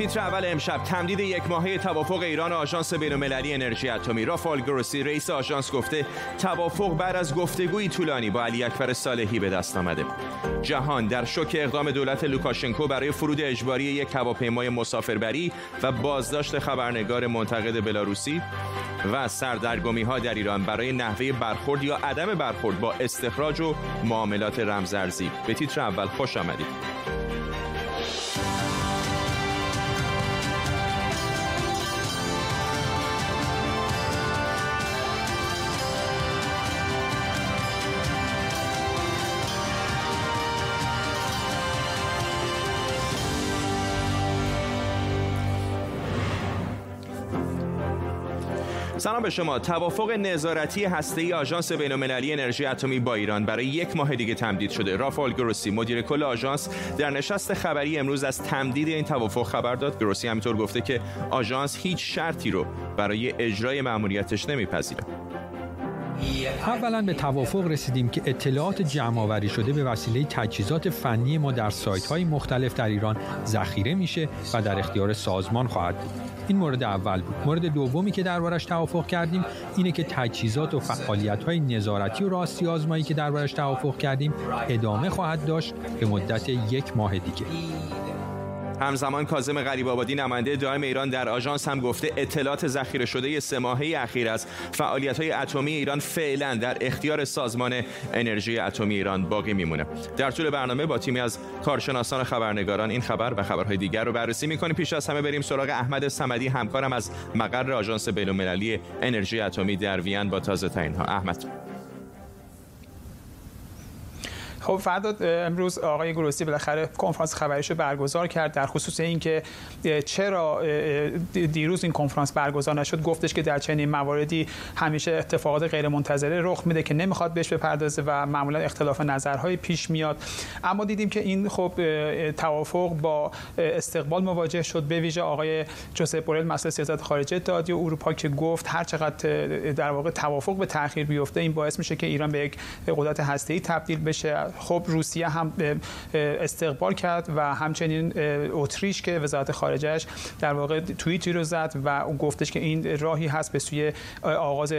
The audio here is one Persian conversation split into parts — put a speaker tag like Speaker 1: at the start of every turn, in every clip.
Speaker 1: تیتر اول امشب. تمدید یک ماهه توافق ایران و آژانس بین‌المللی انرژی اتمی. رافال گروسی رئیس آژانس گفته توافق بعد از گفتگوی طولانی با علی اکبر صالحی به دست آمده. جهان در شوک اقدام دولت لوکاشنکو برای فرود اجباری یک هواپیمای مسافربری و بازداشت خبرنگار منتقد بلاروسی و سردرگمی ها در ایران برای نحوه برخورد یا عدم برخورد با استخراج و معاملات رمزارزی. به تیتر اول خوش آمدید. سلام به شما. توافق نظارتی هسته‌ای آژانس بین‌المللی انرژی اتمی با ایران برای یک ماه دیگه تمدید شده. رافال گروسی مدیر کل آژانس در نشست خبری امروز از تمدید این توافق خبر داد. گروسی همینطور گفته که آژانس هیچ شرطی رو برای اجرای مأموریتش نمیپذیره.
Speaker 2: اولا به توافق رسیدیم که اطلاعات جمع آوری شده به وسیله تجهیزات فنی ما در سایت های مختلف در ایران ذخیره میشه و در اختیار سازمان خواهد بود. این مورد اول بود. مورد دومی که دربارش توافق کردیم اینه که تجهیزات و فعالیت های نظارتی و راستی آزمایی که دربارش توافق کردیم ادامه خواهد داشت به مدت یک ماه دیگه.
Speaker 1: همزمان کاظم غریب آبادی نماینده دائم ایران در آژانس هم گفته اطلاعات ذخیره شده سه ماهه اخیر از فعالیت های اتمی ایران فعلا در اختیار سازمان انرژی اتمی ایران باقی میمونه. در طول برنامه با تیمی از کارشناسان خبرنگاران این خبر و خبرهای دیگر رو بررسی می‌کنیم. پیش از همه بریم سراغ احمد صمدی همکارم از مقر آژانس بین‌المللی انرژی اتمی در وین با تازه احمد.
Speaker 3: خب فرداد امروز آقای گروسی بالاخره کنفرانس خبریشو برگزار کرد در خصوص اینکه چرا دیروز این کنفرانس برگزار نشد؟ گفتش که در چنین مواردی همیشه اتفاقات غیر منتظره رخ میده که نمی‌خواد بهش بپردازه و معمولا اختلاف نظرهای پیش میاد. اما دیدیم که این خب توافق با استقبال مواجه شد به ویژه آقای جوزف بورل مسئله سیاست خارجه اتحادیه اروپا که گفت هر چقدر در واقع توافق به تاخیر بیفته این باعث میشه که ایران به یک قدرت هسته‌ای تبدیل بشه. خب روسیه هم استقبال کرد و همچنین اتریش که وزارت خارجهش در واقع توییتی رو زد و گفتش که این راهی هست به سوی آغاز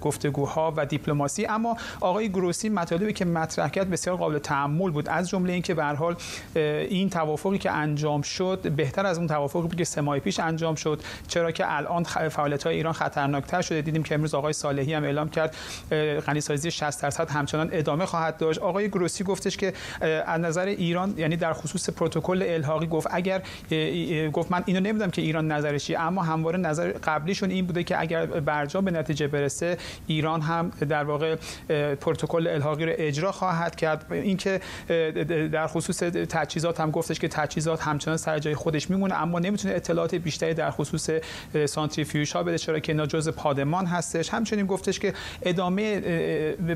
Speaker 3: گفتگوها و دیپلماسی. اما آقای گروسی مطالبی که مطرح کرد بسیار قابل تحمل بود. از جمله اینکه به حال این توافقی که انجام شد بهتر از اون توافقی بود که سه ماه پیش انجام شد. چرا که الان فعالیت های ایران خطرناکتر شده. دیدیم که امروز آقای صالحی هم اعلام کرد غنیسازی 60 درصد همچنان ادامه خواهد داشت. آقای گروسی گفتش که از نظر ایران یعنی در خصوص پروتکل الحاقی گفت اگر گفت من اینو نمی‌دونم که ایران نظرش اما همواره نظر قبلیشون این بوده که اگر برجام به نتیجه برسه ایران هم در واقع پروتکل الحاقی رو اجرا خواهد کرد. اینکه در خصوص تجهیزات هم گفتش که تجهیزات همچنان سر جای خودش میمونه اما نمی‌تونه اطلاعات بیشتری در خصوص سانتریفیوژ ها بده چرا که اینا پادمان هستش. همچنین گفتش که ادامه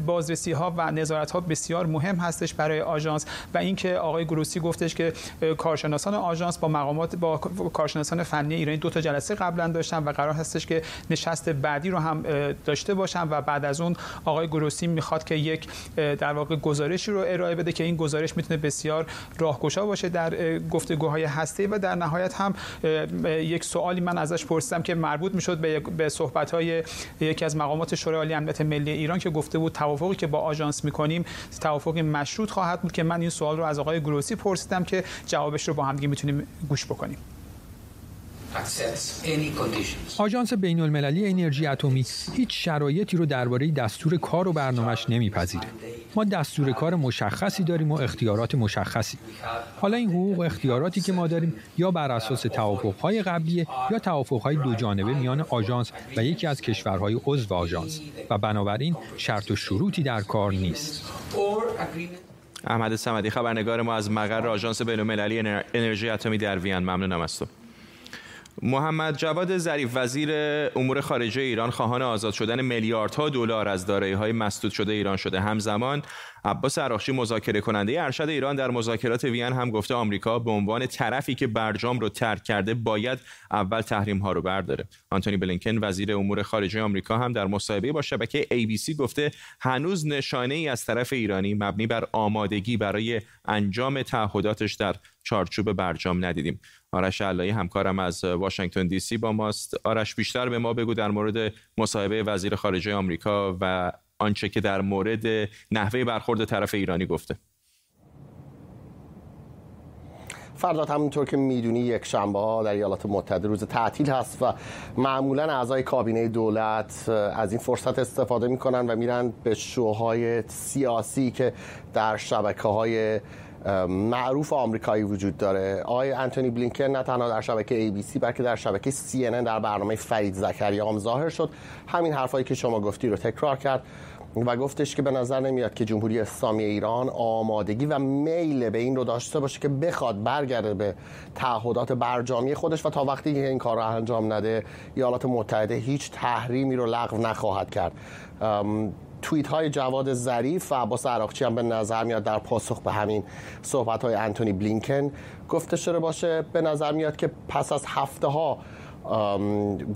Speaker 3: بازرسی ها و نظارت ها بسیار مهم هست هستش برای آژانس و اینکه آقای گروسی گفتش که کارشناسان آژانس با مقامات با کارشناسان فنی ایرانی دو تا جلسه قبلا داشتن و قرار هستش که نشست بعدی رو هم داشته باشن و بعد از اون آقای گروسی می‌خواد که یک در واقع گزارشی رو ارائه بده که این گزارش می‌تونه بسیار راهگشا باشه در گفتگوهای هسته و در نهایت هم یک سوالی من ازش پرسیدم که مربوط می‌شد به به صحبت یکی از مقامات شورای عالی امنیت ملی ایران که گفته بود توافقی که با آژانس می‌کنیم توافقی مشروط خواهد بود که من این سوال رو از آقای گروسی پرسیدم که جوابش رو با هم دیگه می‌تونیم گوش بکنیم.
Speaker 2: آژانس بین المللی انرژی اتمی هیچ شرایطی رو درباره دستور کار و برنامهش نمیپذیره. ما دستور کار مشخصی داریم و اختیارات مشخصی. حالا این حقوق و اختیاراتی که ما داریم یا بر اساس توافقهای قبلیه یا توافقهای دو جانبه میان آژانس و یکی از کشورهای عضو آژانس و بنابراین شرط و شروطی در کار نیست.
Speaker 1: احمد سمدی خبرنگار ما از مقر آژانس بین‌المللی انرژی اتمی در وین ممنونم از تو محمد جواد ظریف وزیر امور خارجه ایران خواهان آزاد شدن میلیاردها دلار از های مسدود شده ایران شده. همزمان عباس عراقچی مذاکره کننده ارشد ایران در مذاکرات وین هم گفته آمریکا به عنوان طرفی که برجام رو ترک کرده باید اول تحریم ها رو برداره. آنتونی بلینکن وزیر امور خارجه آمریکا هم در مصاحبه با شبکه ABC گفته هنوز نشانه ای از طرف ایرانی مبنی بر آمادگی برای انجام تعهداتش در چارچوب برجام ندیدیم. آرش علایی همکارم از واشنگتن دی سی با ماست. آرش بیشتر به ما بگو در مورد مصاحبه وزیر خارجه آمریکا و آنچه که در مورد نحوه برخورد طرف ایرانی گفته.
Speaker 4: فردا همونطور که می‌دونی یک شنبه ها در ایالات متحده روز تعطیل هست و معمولا اعضای کابینه دولت از این فرصت استفاده می‌کنن و میرن به شوهای سیاسی که در شبکه های معروف آمریکایی وجود داره. آقای انتونی بلینکن نه تنها در شبکه ABC بلکه در شبکه CNN در برنامه فرید زکریا هم ظاهر شد. همین حرفایی که شما گفتی رو تکرار کرد و گفتش که به نظر نمیاد که جمهوری اسلامی ایران آمادگی و میل به این رو داشته باشه که بخواد برگرده به تعهدات برجامی خودش و تا وقتی که این کار رو انجام نده ایالات متحده هیچ تحریمی رو لغو نخواهد کرد. توییت های جواد ظریف و عباس عراقچی هم به نظر میاد در پاسخ به همین صحبت های انتونی بلینکن گفته شده باشه به نظر میاد که پس از هفته ها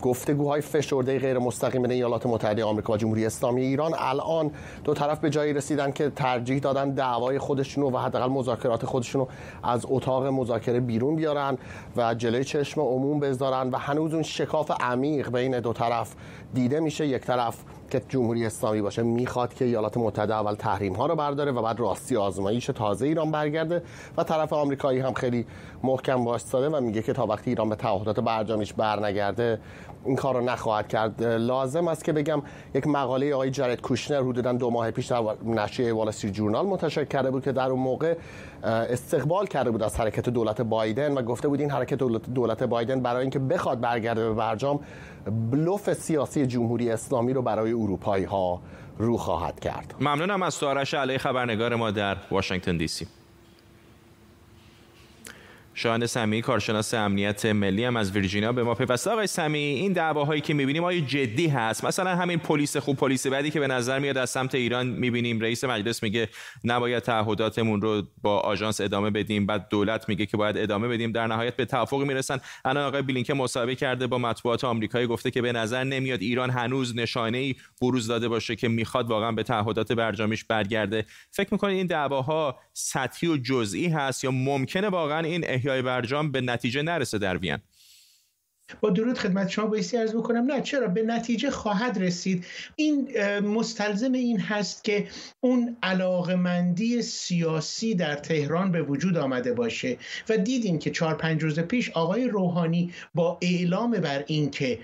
Speaker 4: گفتگوهای فشرده غیر مستقیم بین ایالات متحده آمریکا و جمهوری اسلامی ایران الان دو طرف به جایی رسیدن که ترجیح دادن دعوای خودشونو و حداقل مذاکرات خودشونو از اتاق مذاکره بیرون بیارن و جلوی چشم عموم بذارن و هنوز اون شکاف عمیق بین دو طرف دیده میشه. یک طرف که جمهوری اسلامی باشه می‌خواد که ایالات متحده اول تحریم ها رو برداره و بعد راستی آزمایش تازه ایران برگرده و طرف آمریکایی هم خیلی محکم واسطاده و میگه که تا وقتی ایران به تعهدات برجامیش برنگرده این کار رو نخواهد کرد. لازم است که بگم یک مقاله آقای جرد کوشنر حدودا دو ماه پیش در نشریه وال جورنال منتشر کرده بود که در اون موقع استقبال کرده بود از حرکت دولت بایدن و گفته بود این حرکت دولت بایدن برای اینکه بخواد برگرده به برجام بلوف سیاسی جمهوری اسلامی رو برای اروپایی ها رو خواهد کرد.
Speaker 1: ممنونم از سوارش علی خبرنگار ما در واشنگتن دی سی. شاهن سمی کارشناس امنیت ملی هم از ویرجینیا به ما پیوسته. آقای سمی این دعواهایی که می‌بینیم آیا جدی هست؟ مثلا همین پلیس خوب پلیس بعدی که به نظر میاد از سمت ایران می‌بینیم. رئیس مجلس میگه نباید تعهداتمون رو با آژانس ادامه بدیم. بعد دولت میگه که باید ادامه بدیم. در نهایت به توافقی می‌رسن. الان آقای بلینکن مصاحبه کرده با مطبوعات آمریکایی. گفته که به نظر نمیاد ایران هنوز نشانه ای بروز داده باشه که می‌خواد واقعا به تعهدات برجامیش برگرده. فکر می‌کنید این دعواها سطحی و جزئی هست یا ممکنه واقعا این احیای برجام به نتیجه نرسه در وین؟
Speaker 5: با درود خدمت شما بایستی ارز بکنم. نه چرا؟ به نتیجه خواهد رسید. این مستلزم این هست که اون علاقمندی سیاسی در تهران به وجود آمده باشه و دیدیم که چهار پنج روز پیش آقای روحانی با اعلام بر این که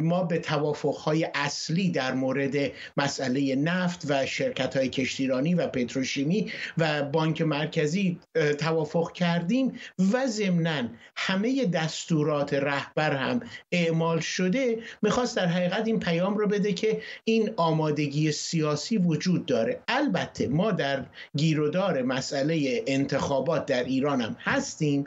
Speaker 5: ما به توافقهای اصلی در مورد مسئله نفت و شرکت های کشتیرانی و پتروشیمی و بانک مرکزی توافق کردیم و ضمنا همه دستورات رهبر هم اعمال شده می‌خواست در حقیقت این پیام رو بده که این آمادگی سیاسی وجود داره. البته ما در گیرودار مسئله انتخابات در ایران هم هستیم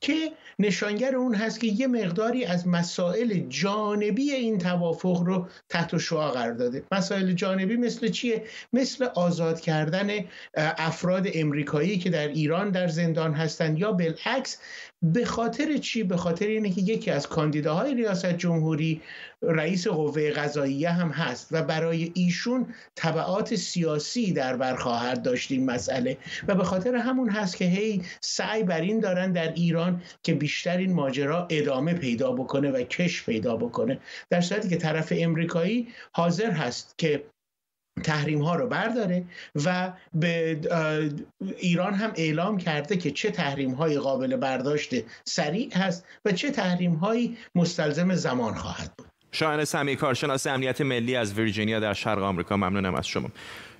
Speaker 5: که نشانگر اون هست که یه مقداری از مسائل جانبی این توافق رو تحت شعا قرار داده. مسائل جانبی مثل چیه؟ مثل آزاد کردن افراد امریکایی که در ایران در زندان هستند یا بالعکس به خاطر چی؟ به خاطر اینه که یکی از کاندیداهای ریاست جمهوری رئیس قوه قضاییه هم هست و برای ایشون طبعات سیاسی در بر خواهد داشت این مسئله و به خاطر همون هست که هی سعی بر این دارن در ایران که بیشتر این ماجرا ادامه پیدا بکنه و کش پیدا بکنه. در صورتی که طرف امریکایی حاضر هست که تحریم ها رو برداره و به ایران هم اعلام کرده که چه تحریم های قابل برداشت سریع هست و چه تحریم هایی مستلزم زمان خواهد بود.
Speaker 1: شاهن سمی کارشناس امنیت ملی از ویرجینیا در شرق آمریکا ممنونم از شما.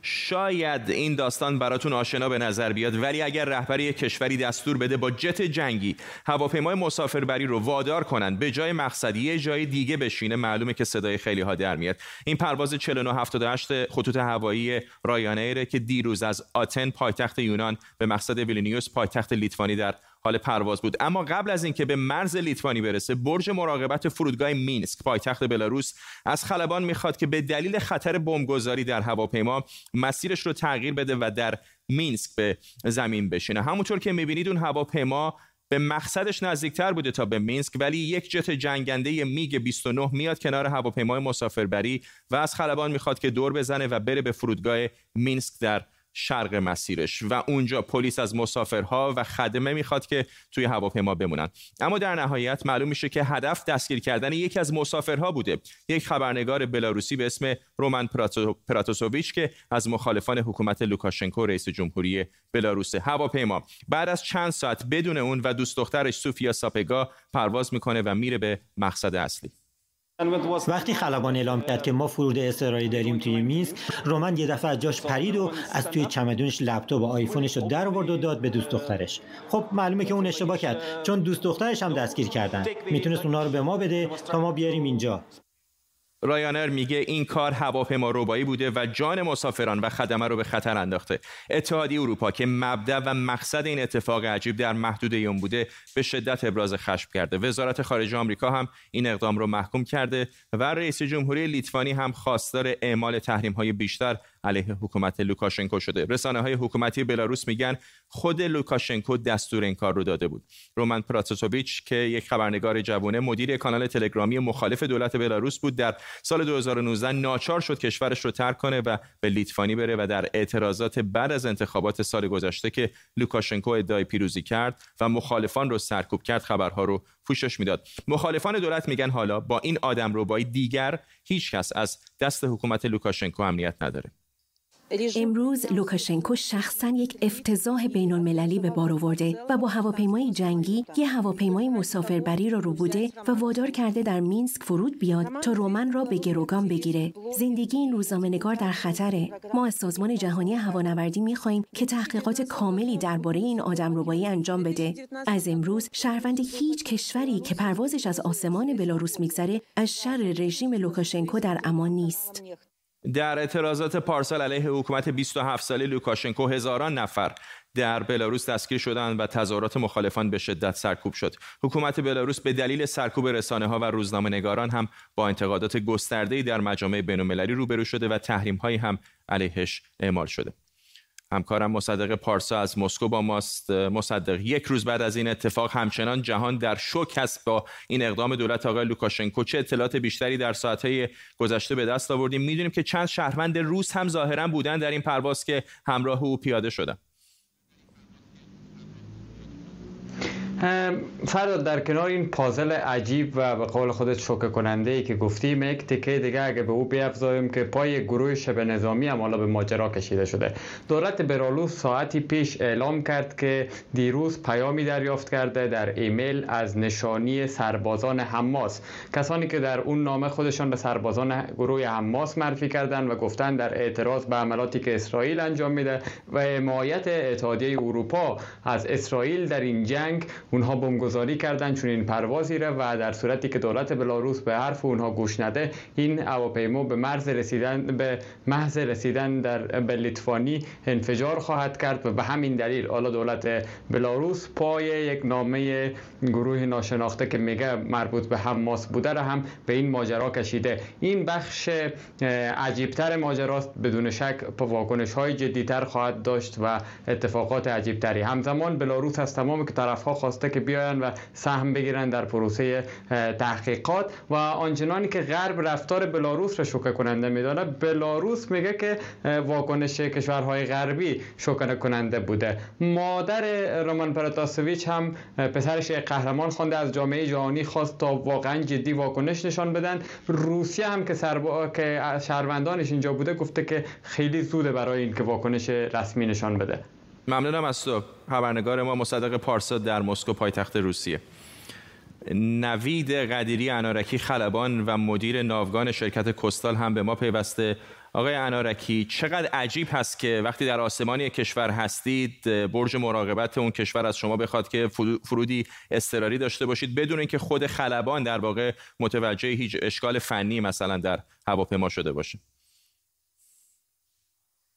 Speaker 1: شاید این داستان براتون آشنا به نظر بیاد ولی اگر رهبری کشوری دستور بده با جت جنگی هواپیمای مسافربری رو وادار کنند به جای مقصدی یه جای دیگه بشینه معلومه که صدای خیلی ها در میاد. این پرواز 4978 خطوط هوایی رایانیره که دیروز از آتن پایتخت یونان به مقصد ویلنیوس پایتخت لیتوانی در حال پرواز بود. اما قبل از اینکه به مرز لیتوانی برسه برج مراقبت فرودگاه مینسک پایتخت بلاروس از خلبان می‌خواد که به دلیل خطر بمبگذاری در هواپیما مسیرش رو تغییر بده و در مینسک به زمین بشینه. همونطور که می‌بینید اون هواپیما به مقصدش نزدیکتر بوده تا به مینسک ولی یک جت جنگنده میگ 29 میاد کنار هواپیمای مسافربری و از خلبان می‌خواد که دور بزنه و بره به فرودگاه مینسک در شرق مسیرش و اونجا پلیس از مسافرها و خدمه می‌خواد که توی هواپیما بمونن. اما در نهایت معلوم میشه که هدف دستگیر کردن یکی از مسافرها بوده. یک خبرنگار بلاروسی به اسم رومن پراتوسوویچ که از مخالفان حکومت لوکاشنکو رئیس جمهوری بلاروس هواپیما. بعد از چند ساعت بدون اون و دوست دخترش سوفیا ساپگا پرواز می‌کنه و میره به مقصد اصلی.
Speaker 6: وقتی خلبان اعلام کرد که ما فرود اضطراری داریم توی مینسک رومن یه دفعه از جاش پرید و از توی چمدونش لپتاپ و آیفونش رو در آورد و داد به دوست دخترش. خب معلومه که اون اشتباه کرد چون دوست دخترش هم دستگیر کردن. می‌تونست اونا رو به ما بده تا ما بیاریم اینجا.
Speaker 1: رایانر میگه این کار هواپیما ربایی بوده و جان مسافران و خدمه رو به خطر انداخته. اتحادیه اروپا که مبدا و مقصد این اتفاق عجیب در محدوده اون بوده به شدت ابراز خشم کرده. وزارت خارجه آمریکا هم این اقدام رو محکوم کرده و رئیس جمهوری لیتوانی هم خواستار اعمال تحریم های بیشتر علیه حکومت لوکاشنکو شده. رسانه های حکومتی بلاروس میگن خود لوکاشنکو دستور این کار رو داده بود. رومن پراتوسوویچ که یک خبرنگار جوانه مدیر کانال تلگرامی مخالف دولت بلاروس بود در سال 2019 ناچار شد کشورش رو ترک کنه و به لیتوانی بره و در اعتراضات بعد از انتخابات سال گذشته که لوکاشنکو ادعای پیروزی کرد و مخالفان رو سرکوب کرد خبرها رو پوشش می‌داد. مخالفان دولت میگن حالا با این آدم رو با دیگر هیچ کس از دست حکومت لوکاشنکو امنیت نداره.
Speaker 7: امروز لوکاشنکو شخصا یک افتضاح بین المللی به بار آورده و با هواپیمای جنگی یه هواپیمای مسافربری را ربوده و وادار کرده در مینسک فرود بیاد تا رومن را به گروگان بگیره. زندگی این روزنامه نگار در خطره. ما از سازمان جهانی هوانوردی می‌خواهیم که تحقیقات کاملی درباره این آدم ربایی انجام بده. از امروز شهروند هیچ کشوری که پروازش از آسمان بلاروس میگذره از شر رژیم لوکاشنکو در امان نیست.
Speaker 1: در اعتراضات پارسال علیه حکومت 27 ساله لوکاشنکو هزاران نفر در بلاروس دستگیر شدند و تظاهرات مخالفان به شدت سرکوب شد. حکومت بلاروس به دلیل سرکوب رسانه ها و روزنامه نگاران هم با انتقادات گسترده‌ای در مجامع بین‌المللی روبرو شده و تحریم هایی هم علیهش اعمال شده. همکارم مصدق پارسا از مسکو با ماست. مصدق یک روز بعد از این اتفاق همچنان جهان در شوک است با این اقدام دولت آقای لوکاشنکو. چه اطلاعات بیشتری در ساعتهای گذشته به دست آوردیم؟ می‌دونیم که چند شهروند روس هم ظاهرا بودن در این پرواز که همراه او پیاده شدن.
Speaker 8: فراد در کنار این پازل عجیب و به قول خودت شوکه کننده ای که گفتیم یک تکه دیگه اگه به او بیافزاییم که پای گروه شبه نظامی هم حالا به ماجرا کشیده شده. دولت برالوس ساعتی پیش اعلام کرد که دیروز پیامی دریافت کرده در ایمیل از نشانی سربازان حماس. کسانی که در اون نامه خودشان به سربازان گروه حماس معرفی کردند و گفتن در اعتراض به عملاتی که اسرائیل انجام میده و حمایت اتحادیه اروپا از اسرائیل در این جنگ اونها بمبگذاری کردن چون این پروازی را و در صورتی که دولت بلاروس به حرف اونها گوش نده این هواپیما به مرز رسیدن به محض رسیدن در به لیتوانی انفجار خواهد کرد و به همین دلیل حالا دولت بلاروس پای یک نامه گروه ناشناخته که میگه مربوط به حماس بوده را هم به این ماجرا کشیده. این بخش عجیبتر ماجراست بدون شک واکنش های جدیتر خواهد داشت و اتفاقات عجیبتری. همزمان بلاروس از تمام که طرف ها خواسته که بیاین و سهم بگیرن در پروسه تحقیقات و آنچنانی که غرب رفتار بلاروس را شوکه کننده میدانه بلاروس میگه که واکنش کشورهای غربی شوکه کننده بوده. مادر رومان پراتاسویچ هم پسرش قهرمان خوانده از جامعه جهانی خواست تا واقعا جدی واکنش نشان بدن. روسیه هم که سربا... که شهروندانش اینجا بوده گفته که خیلی زوده برای اینکه واکنش رسمی نشان بده.
Speaker 1: ممنونم از تو. خبرنگار ما مصدق پارسا در مسکو پایتخت روسیه. نوید قدیری انارکی خلبان و مدیر ناوگان شرکت کوستال هم به ما پیوسته. آقای انارکی چقدر عجیب هست که وقتی در آسمانی کشور هستید برج مراقبت اون کشور از شما بخواد که فرودی اضطراری داشته باشید بدون اینکه خود خلبان در واقع متوجه هیچ اشکال فنی مثلا در هواپیما شده باشه.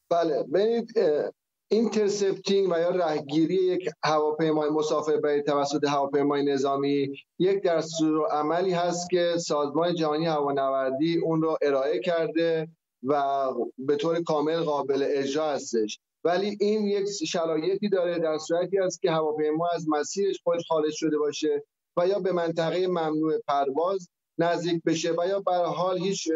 Speaker 9: بله ببینید intercepting و یا رهگیری یک هواپیمای مسافربری توسط هواپیمای نظامی یک دستور عملی هست که سازمان جهانی هوانوردی اون رو ارائه کرده و به طور کامل قابل اجرا هستش. ولی این یک شرایطی داره در صورتی است که هواپیما از مسیرش خودش خارج شده باشه و یا به منطقه ممنوع پرواز نزدیک بشه و یا به حال هیچ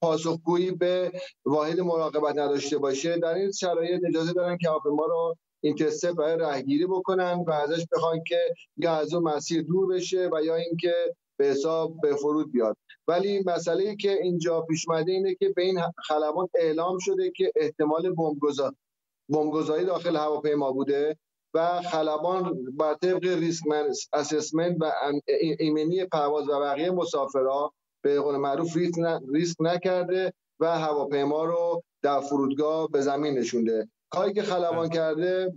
Speaker 9: پاسخگویی به واحد مراقبت نداشته باشه در این شرایط اجازه دارن که هواپیما رو اینترسپت برای رهگیری بکنن و ازش بخوان که یا از اون مسیر دور بشه و یا اینکه به حساب به فرود بیاد. ولی مسئله که اینجا پیش اومده اینه که به این خلبان اعلام شده که احتمال بمبگذاری داخل هواپیما بوده و خلبان بر طبق ریسک اسسمنت و ایمنی پرواز و بقیه مسافرها به قول معروف ریسک نکرده و هواپیما رو در فرودگاه به زمین نشونده. کاری که خلبان کرده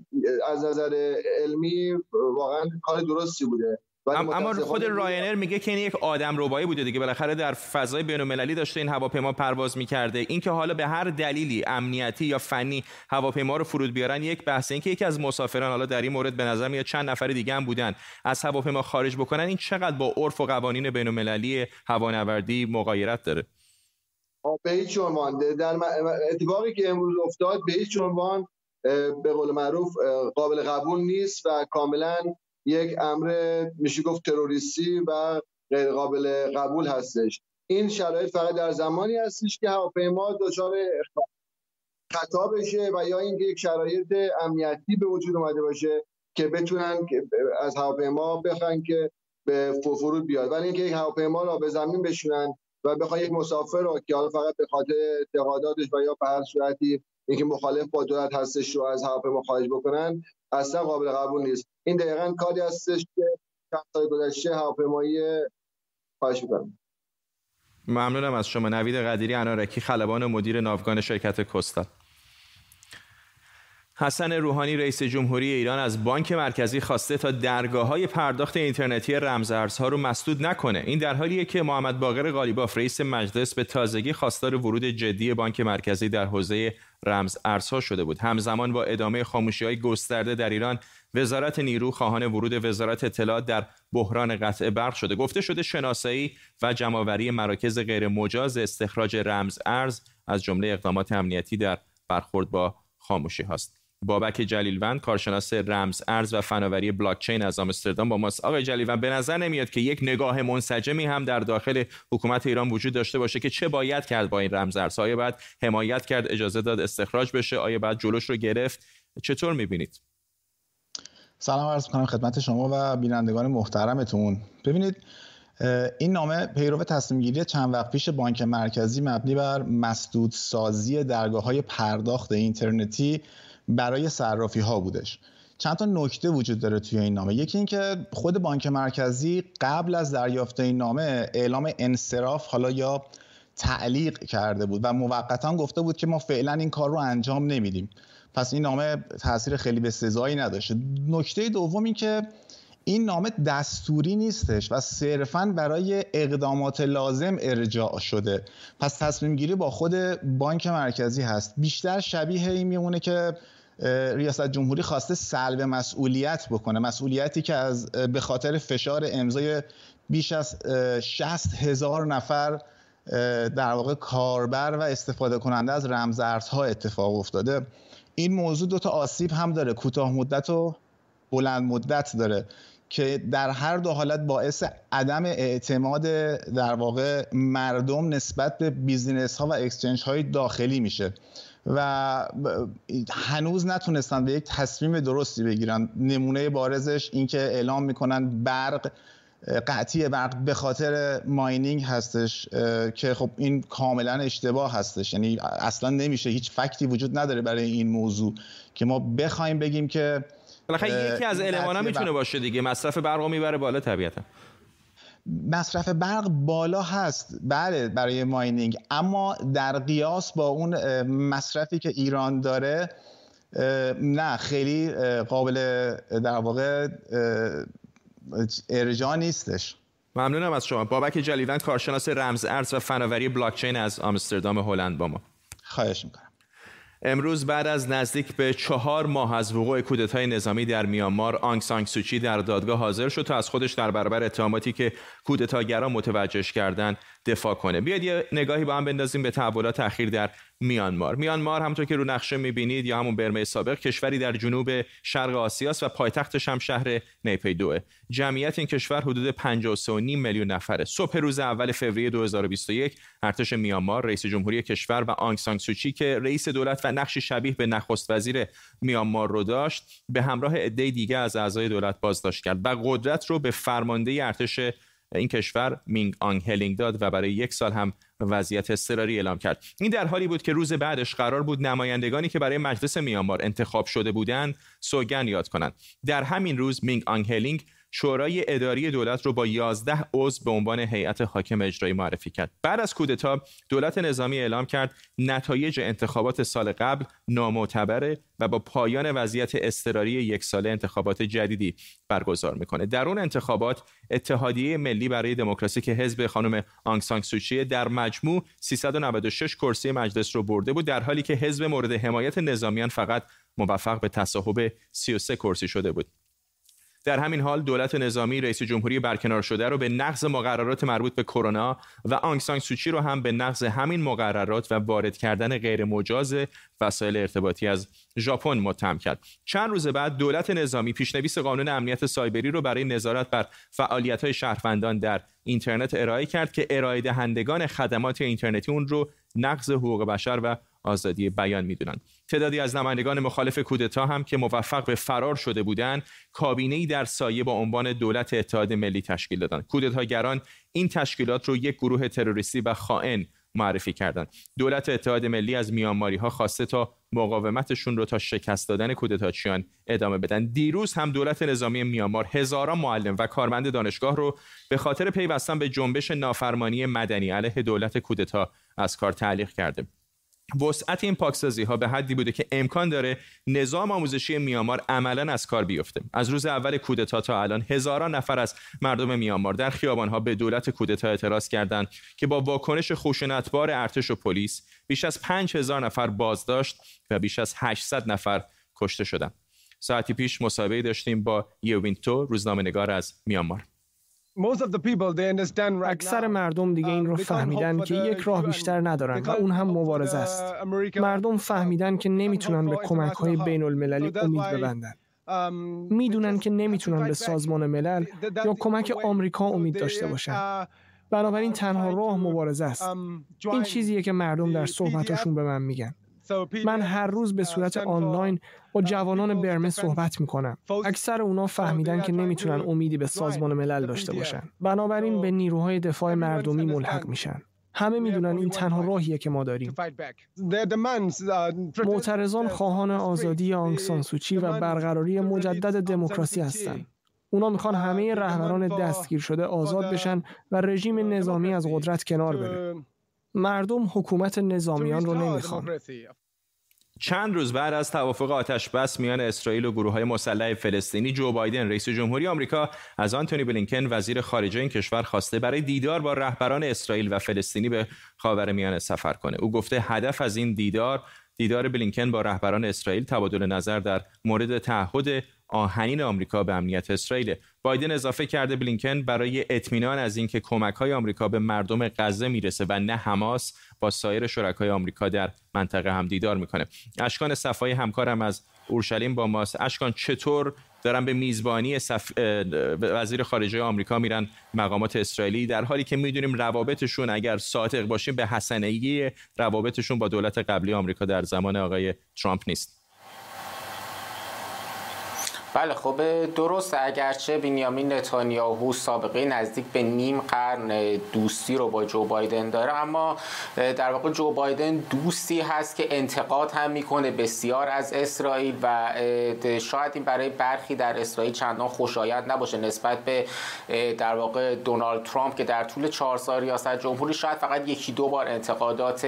Speaker 9: از نظر علمی واقعا کار درستی بوده.
Speaker 1: اما خود راینر میگه که این یک آدم ربایی بوده دیگه. بالاخره در فضای بین المللی داشته این هواپیما پرواز می‌کرده. اینکه حالا به هر دلیلی امنیتی یا فنی هواپیما رو فرود بیارن یک بحثه اینکه یکی از مسافران حالا در این مورد به نظر میاد چند نفر دیگه هم بودن از هواپیما خارج بکنن این چقدر با عرف و قوانین بین المللی هوانوردی مغایرت داره؟
Speaker 9: به هیچ عنوان. در اتفاقی که امروز افتاد به هیچ عنوان به قول معروف قابل قبول نیست و کاملا یک امر میشه گفت تروریستی و غیر قابل قبول هستش. این شرایط فقط در زمانی هستش که هواپیما دچار خطا بشه و یا اینکه یک شرایط امنیتی به وجود اومده باشه که بتونن از هواپیما بخوان که به فرود بیاد. ولی اینکه یک هواپیما را به زمین بشونن و بخوان یک مسافر رو که حالا فقط به خاطر اعتقاداتش و یا به هر صورتی اینکه مخالف با دولت هستش رو از هواپیما خارج بکنن اصلا قابل قبول نیست. این دقیقا کاری هستش که چند سال گذشته هواپیمایی خواهش می‌کنم
Speaker 1: ممنونم از شما. نوید قدیری انارکی خلبان و مدیر ناوگان شرکت کوستال. حسن روحانی رئیس جمهوری ایران از بانک مرکزی خواسته تا درگاه های پرداخت اینترنتی رمزارزها رو مسدود نکنه. این در حالیه که محمد باقر غالیباف رئیس مجلس به تازگی خواستار ورود جدی بانک مرکزی در حوزه رمز ارزها شده بود. همزمان با ادامه خاموشی های گسترده در ایران وزارت نیرو خواهان ورود وزارت اطلاعات در بحران قطع برق شده. گفته شده شناسایی و جمعآوری مراکز غیر مجاز استخراج رمز ارز از جمله اقدامات امنیتی در برخورد با خاموشی هاست. بابک جلیلوند کارشناس رمز ارز و فناوری بلاکچین از آمستردام با ماست. آقای جلیلوند به نظر نمیاد که یک نگاه منسجمی هم در داخل حکومت ایران وجود داشته باشه که چه باید کرد با این رمز ارز؟ آیا باید حمایت کرد اجازه داد استخراج بشه؟ آیا باید جلوش رو گرفت؟ چطور می‌بینید؟
Speaker 10: سلام عرض می‌کنم خدمت شما و بینندگان محترمتون. ببینید این نامه پیرو تصمیم گیری چند وقت پیش بانک مرکزی مبنی بر مسدود سازی درگاه های پرداخت اینترنتی برای صرافی ها بودش. چند تا نکته وجود داره توی این نامه. یکی اینکه خود بانک مرکزی قبل از دریافت این نامه اعلام انصراف حالا یا تعلیق کرده بود و موقتا گفته بود که ما فعلا این کار رو انجام نمیدیم. پس این نامه تاثیر خیلی به سزایی نداشته نکته دوم این که این نامه دستوری نیستش و صرفا برای اقدامات لازم ارجاع شده. پس تصمیم گیری با خود بانک مرکزی هست. بیشتر شبیه این میمونه که ریاست جمهوری خواسته سلب مسئولیت بکنه. مسئولیتی که از به خاطر فشار امضای بیش از 60 هزار نفر در واقع کاربر و استفاده کننده از رمزارزها اتفاق افتاده. این موضوع دو تا آسیب هم داره. کوتاه مدت و بلند مدت داره. که در هر دو حالت باعث عدم اعتماد در واقع مردم نسبت به business ها و exchange های داخلی میشه و هنوز نتونستن به یک تصمیم درستی بگیرن. نمونه بارزش اینکه اعلام می‌کنن برق قطعی برق به خاطر ماینینگ هستش که خب این کاملا اشتباه هستش. یعنی اصلا نمیشه هیچ فکتی وجود نداره برای این موضوع که ما بخوایم بگیم که
Speaker 1: بالاخره یکی از المانا می‌تونه باشه دیگه. مصرف برق می‌بره بالا طبیعتا.
Speaker 10: مصرف برق بالا هست. بله برای ماینینگ. اما در قیاس با اون مصرفی که ایران داره نه خیلی قابل در واقع ارجاع نیستش.
Speaker 1: ممنونم از شما. بابک جلیوند کارشناس رمز ارز و فناوری بلاکچین از آمستردام هلند با ما.
Speaker 10: خواهش می‌کنم.
Speaker 1: امروز بعد از نزدیک به چهار ماه از وقوع کودتای نظامی در میانمار آنگ سانگ سوچی در دادگاه حاضر شد تا از خودش در برابر اتهاماتی که کودتاگران متوجهش کردند دفاع کنه. بیاید یه نگاهی با هم بندازیم به تحولات اخیر در میانمار. میانمار همونطور که رو نقشه می‌بینید یا همون برمه سابق کشوری در جنوب شرق آسیاست و پایتختش هم شهر نیپیدوه جمعیت این کشور حدود 53.5 میلیون نفره. صبح روز اول فوریه 2021 ارتش میانمار رئیس جمهوری کشور و آنگ سانگ سوچی که رئیس دولت و نقشی شبیه به نخست وزیر میانمار رو داشت به همراه عده دیگه از اعضای دولت بازداشت کرد و قدرت رو به فرمانده ارتش این کشور مینگ آنگ هلینگ داد و برای یک سال هم وضعیت اضطراری اعلام کرد. این در حالی بود که روز بعدش قرار بود نمایندگانی که برای مجلس میانمار انتخاب شده بودند سوگن یاد کنند. در همین روز مینگ آنگ هلینگ شورای اداری دولت رو با 11 عضو به عنوان هیئت حاکم اجرایی معرفی کرد. بعد از کودتا دولت نظامی اعلام کرد نتایج انتخابات سال قبل نامعتبره و با پایان وضعیت اضطراری یک ساله انتخابات جدیدی برگزار می‌کنه. در اون انتخابات اتحادیه ملی برای دموکراسی که حزب خانم آنگ سانگ سوچی در مجموع 396 کرسی مجلس رو برده بود در حالی که حزب مورد حمایت نظامیان فقط موفق به تصاحب 33 کرسی شده بود. در همین حال دولت نظامی رئیس جمهوری برکنار شده رو به نقض مقررات مربوط به کرونا و آنگ سانگ سوچی رو هم به نقض همین مقررات و وارد کردن غیر مجاز وسایل ارتباطی از ژاپن متهم کرد. چند روز بعد دولت نظامی پیشنویس قانون امنیت سایبری رو برای نظارت بر فعالیت‌های شهروندان در اینترنت ارائه کرد که ارائه دهندگان خدمات اینترنتی اون رو نقض حقوق بشر و آزادی بیان می‌دونند تعدادی از نمایندگان مخالف کودتا هم که موفق به فرار شده بودند کابینه در سایه با عنوان دولت اتحاد ملی تشکیل دادند کودتاگران این تشکیلات رو یک گروه تروریستی و خائن معرفی کردند دولت اتحاد ملی از میانماری ها خواسته تا مقاومتشون رو تا شکست دادن کودتاچیان ادامه بدن. دیروز هم دولت نظامی میانمار هزاران معلم و کارمند دانشگاه رو به خاطر پیوستن به جنبش نافرمانی مدنی علیه دولت کودتا از کار تعلیق کرده. وسعت این پاکسازی ها به حدی بوده که امکان داره نظام آموزشی میامار عملا از کار بیفته. از روز اول کودتا تا الان هزاران نفر از مردم میامار در خیابان ها به دولت کودتا اعتراض کردند که با واکنش خشونتبار ارتش و پلیس بیش از 5000 نفر بازداشت و بیش از 800 نفر کشته شدند. ساعتی پیش مصاحبه داشتیم با یوینتو روزنامه نگار از میامار
Speaker 11: اکثر مردم دیگه این رو فهمیدن که یک راه بیشتر ندارن و اون هم مبارزه است. مردم فهمیدن که نمی‌تونن به کمک های بین المللی امید ببندن. می‌دونن که نمی‌تونن به سازمان ملل یا کمک آمریکا امید داشته باشن. بنابراین تنها راه مبارزه است. این چیزیه که مردم در صحبتاشون به من میگن. من هر روز به صورت آنلاین با جوانان برمه صحبت می‌کنم. اکثر اونا فهمیدن که نمی‌تونن امیدی به سازمان ملل داشته باشن. بنابراین به نیروهای دفاع مردمی ملحق میشن. همه می‌دونن این تنها راهیه که ما داریم. معترضان خواهان آزادی آنگ سانسوچی و برقراری مجدد دموکراسی هستند. اونا می‌خوان همه رهبران دستگیر شده آزاد بشن و رژیم نظامی از قدرت کنار بره. مردم حکومت نظامیان رو نمی‌خوان.
Speaker 1: چند روز بعد از توافق آتش بس میان اسرائیل و گروه های مسلح فلسطینی جو بایدن رئیس جمهوری آمریکا از آنتونی بلینکن وزیر خارجه این کشور خواسته برای دیدار با رهبران اسرائیل و فلسطینی به خاورمیانه سفر کنه. او گفته هدف از این دیدار دیدار بلینکن با رهبران اسرائیل تبادل نظر در مورد تعهد آهنین آمریکا به امنیت اسرائیل. بایدن اضافه کرده بلینکن برای اطمینان از اینکه کمک های آمریکا به مردم غزه می‌رسه و نه حماس با سایر شرکای آمریکا در منطقه هم دیدار می‌کنه. اشکان صفای همکارم از اورشلیم با ماست. اشکان چطور دارن به میزبانی صف... وزیر خارجه آمریکا میرن مقامات اسرائیلی؟ در حالی که می‌دونیم روابطشون اگر صادق باشیم به حسنگی روابطشون با دولت قبلی آمریکا در زمان آقای ترامپ نیست.
Speaker 12: بله خب درست اگرچه بنیامین نتانیاهو سابقه نزدیک به نیم قرن دوستی رو با جو بایدن داره اما در واقع جو بایدن دوستی هست که انتقاد هم می‌کنه بسیار از اسرائیل و شاید این برای برخی در اسرائیل چندان خوشایند نباشه نسبت به در واقع دونالد ترامپ که در طول چهار سال ریاست جمهوری شاید فقط یکی دو بار انتقادات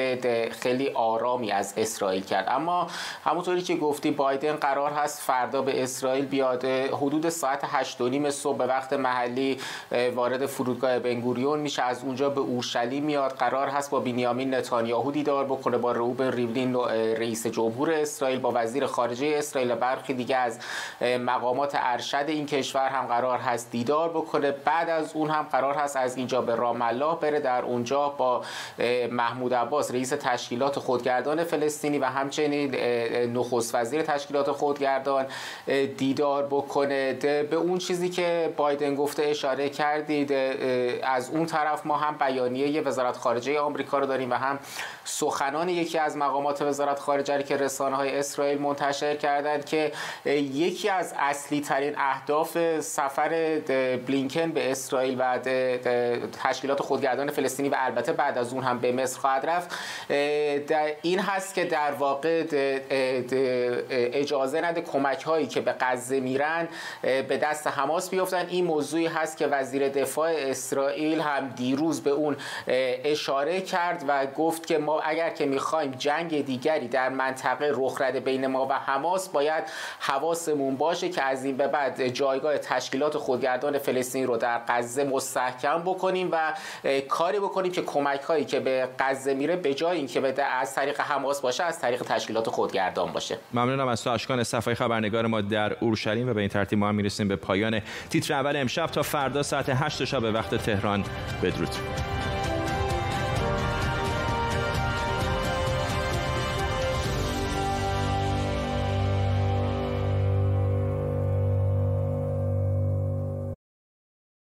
Speaker 12: خیلی آرامی از اسرائیل کرد. اما همونطوری که گفتی بایدن قرار هست فردا به اسرائیل بیاد حدود ساعت 8 نیم صبح به وقت محلی وارد فرودگاه بنگوریون میشه. از اونجا به اورشلیم میاد. قرار هست با بنیامین نتانیاهو دیدار بکنه با روبن ریولین رئیس جمهور اسرائیل با وزیر خارجه اسرائیل برخی دیگه از مقامات ارشد این کشور هم قرار هست دیدار بکنه. بعد از اون هم قرار هست از اینجا به رام الله بره. در اونجا با محمود عباس رئیس تشکیلات خودگردان فلسطینی و همچنین نخست وزیر تشکیلات خودگردان دیدار بکنه. به اون چیزی که بایدن گفته اشاره کردید از اون طرف ما هم بیانیه وزارت خارجه آمریکا رو داریم و هم سخنان یکی از مقامات وزارت خارجه که رسانه های اسرائیل منتشر کردند که یکی از اصلی ترین اهداف سفر بلینکن به اسرائیل و تشکیلات خودگردان فلسطینی و البته بعد از اون هم به مصر خواهد رفت این هست که در واقع اجازه نده کمک هایی که به غزه میرن به دست حماس بیفتن. این موضوعی هست که وزیر دفاع اسرائیل هم دیروز به اون اشاره کرد و گفت که ما اگر که می‌خوایم جنگ دیگری در منطقه رخ رده بین ما و حماس باید حواسمون باشه که از این به بعد جایگاه تشکیلات خودگردان فلسطین رو در غزه مستحکم بکنیم و کاری بکنیم که کمک هایی که به غزه میره به جای اینکه به از طریق حماس باشه از طریق تشکیلات خودگردان باشه.
Speaker 1: ممنونم از تو اشکان صفحه خبرنگار ما در اورشلیم و به این ترتیب ما هم می‌رسیم به پایان تیتر اول امشب. تا فردا ساعت 8 شب به وقت تهران. بدرود.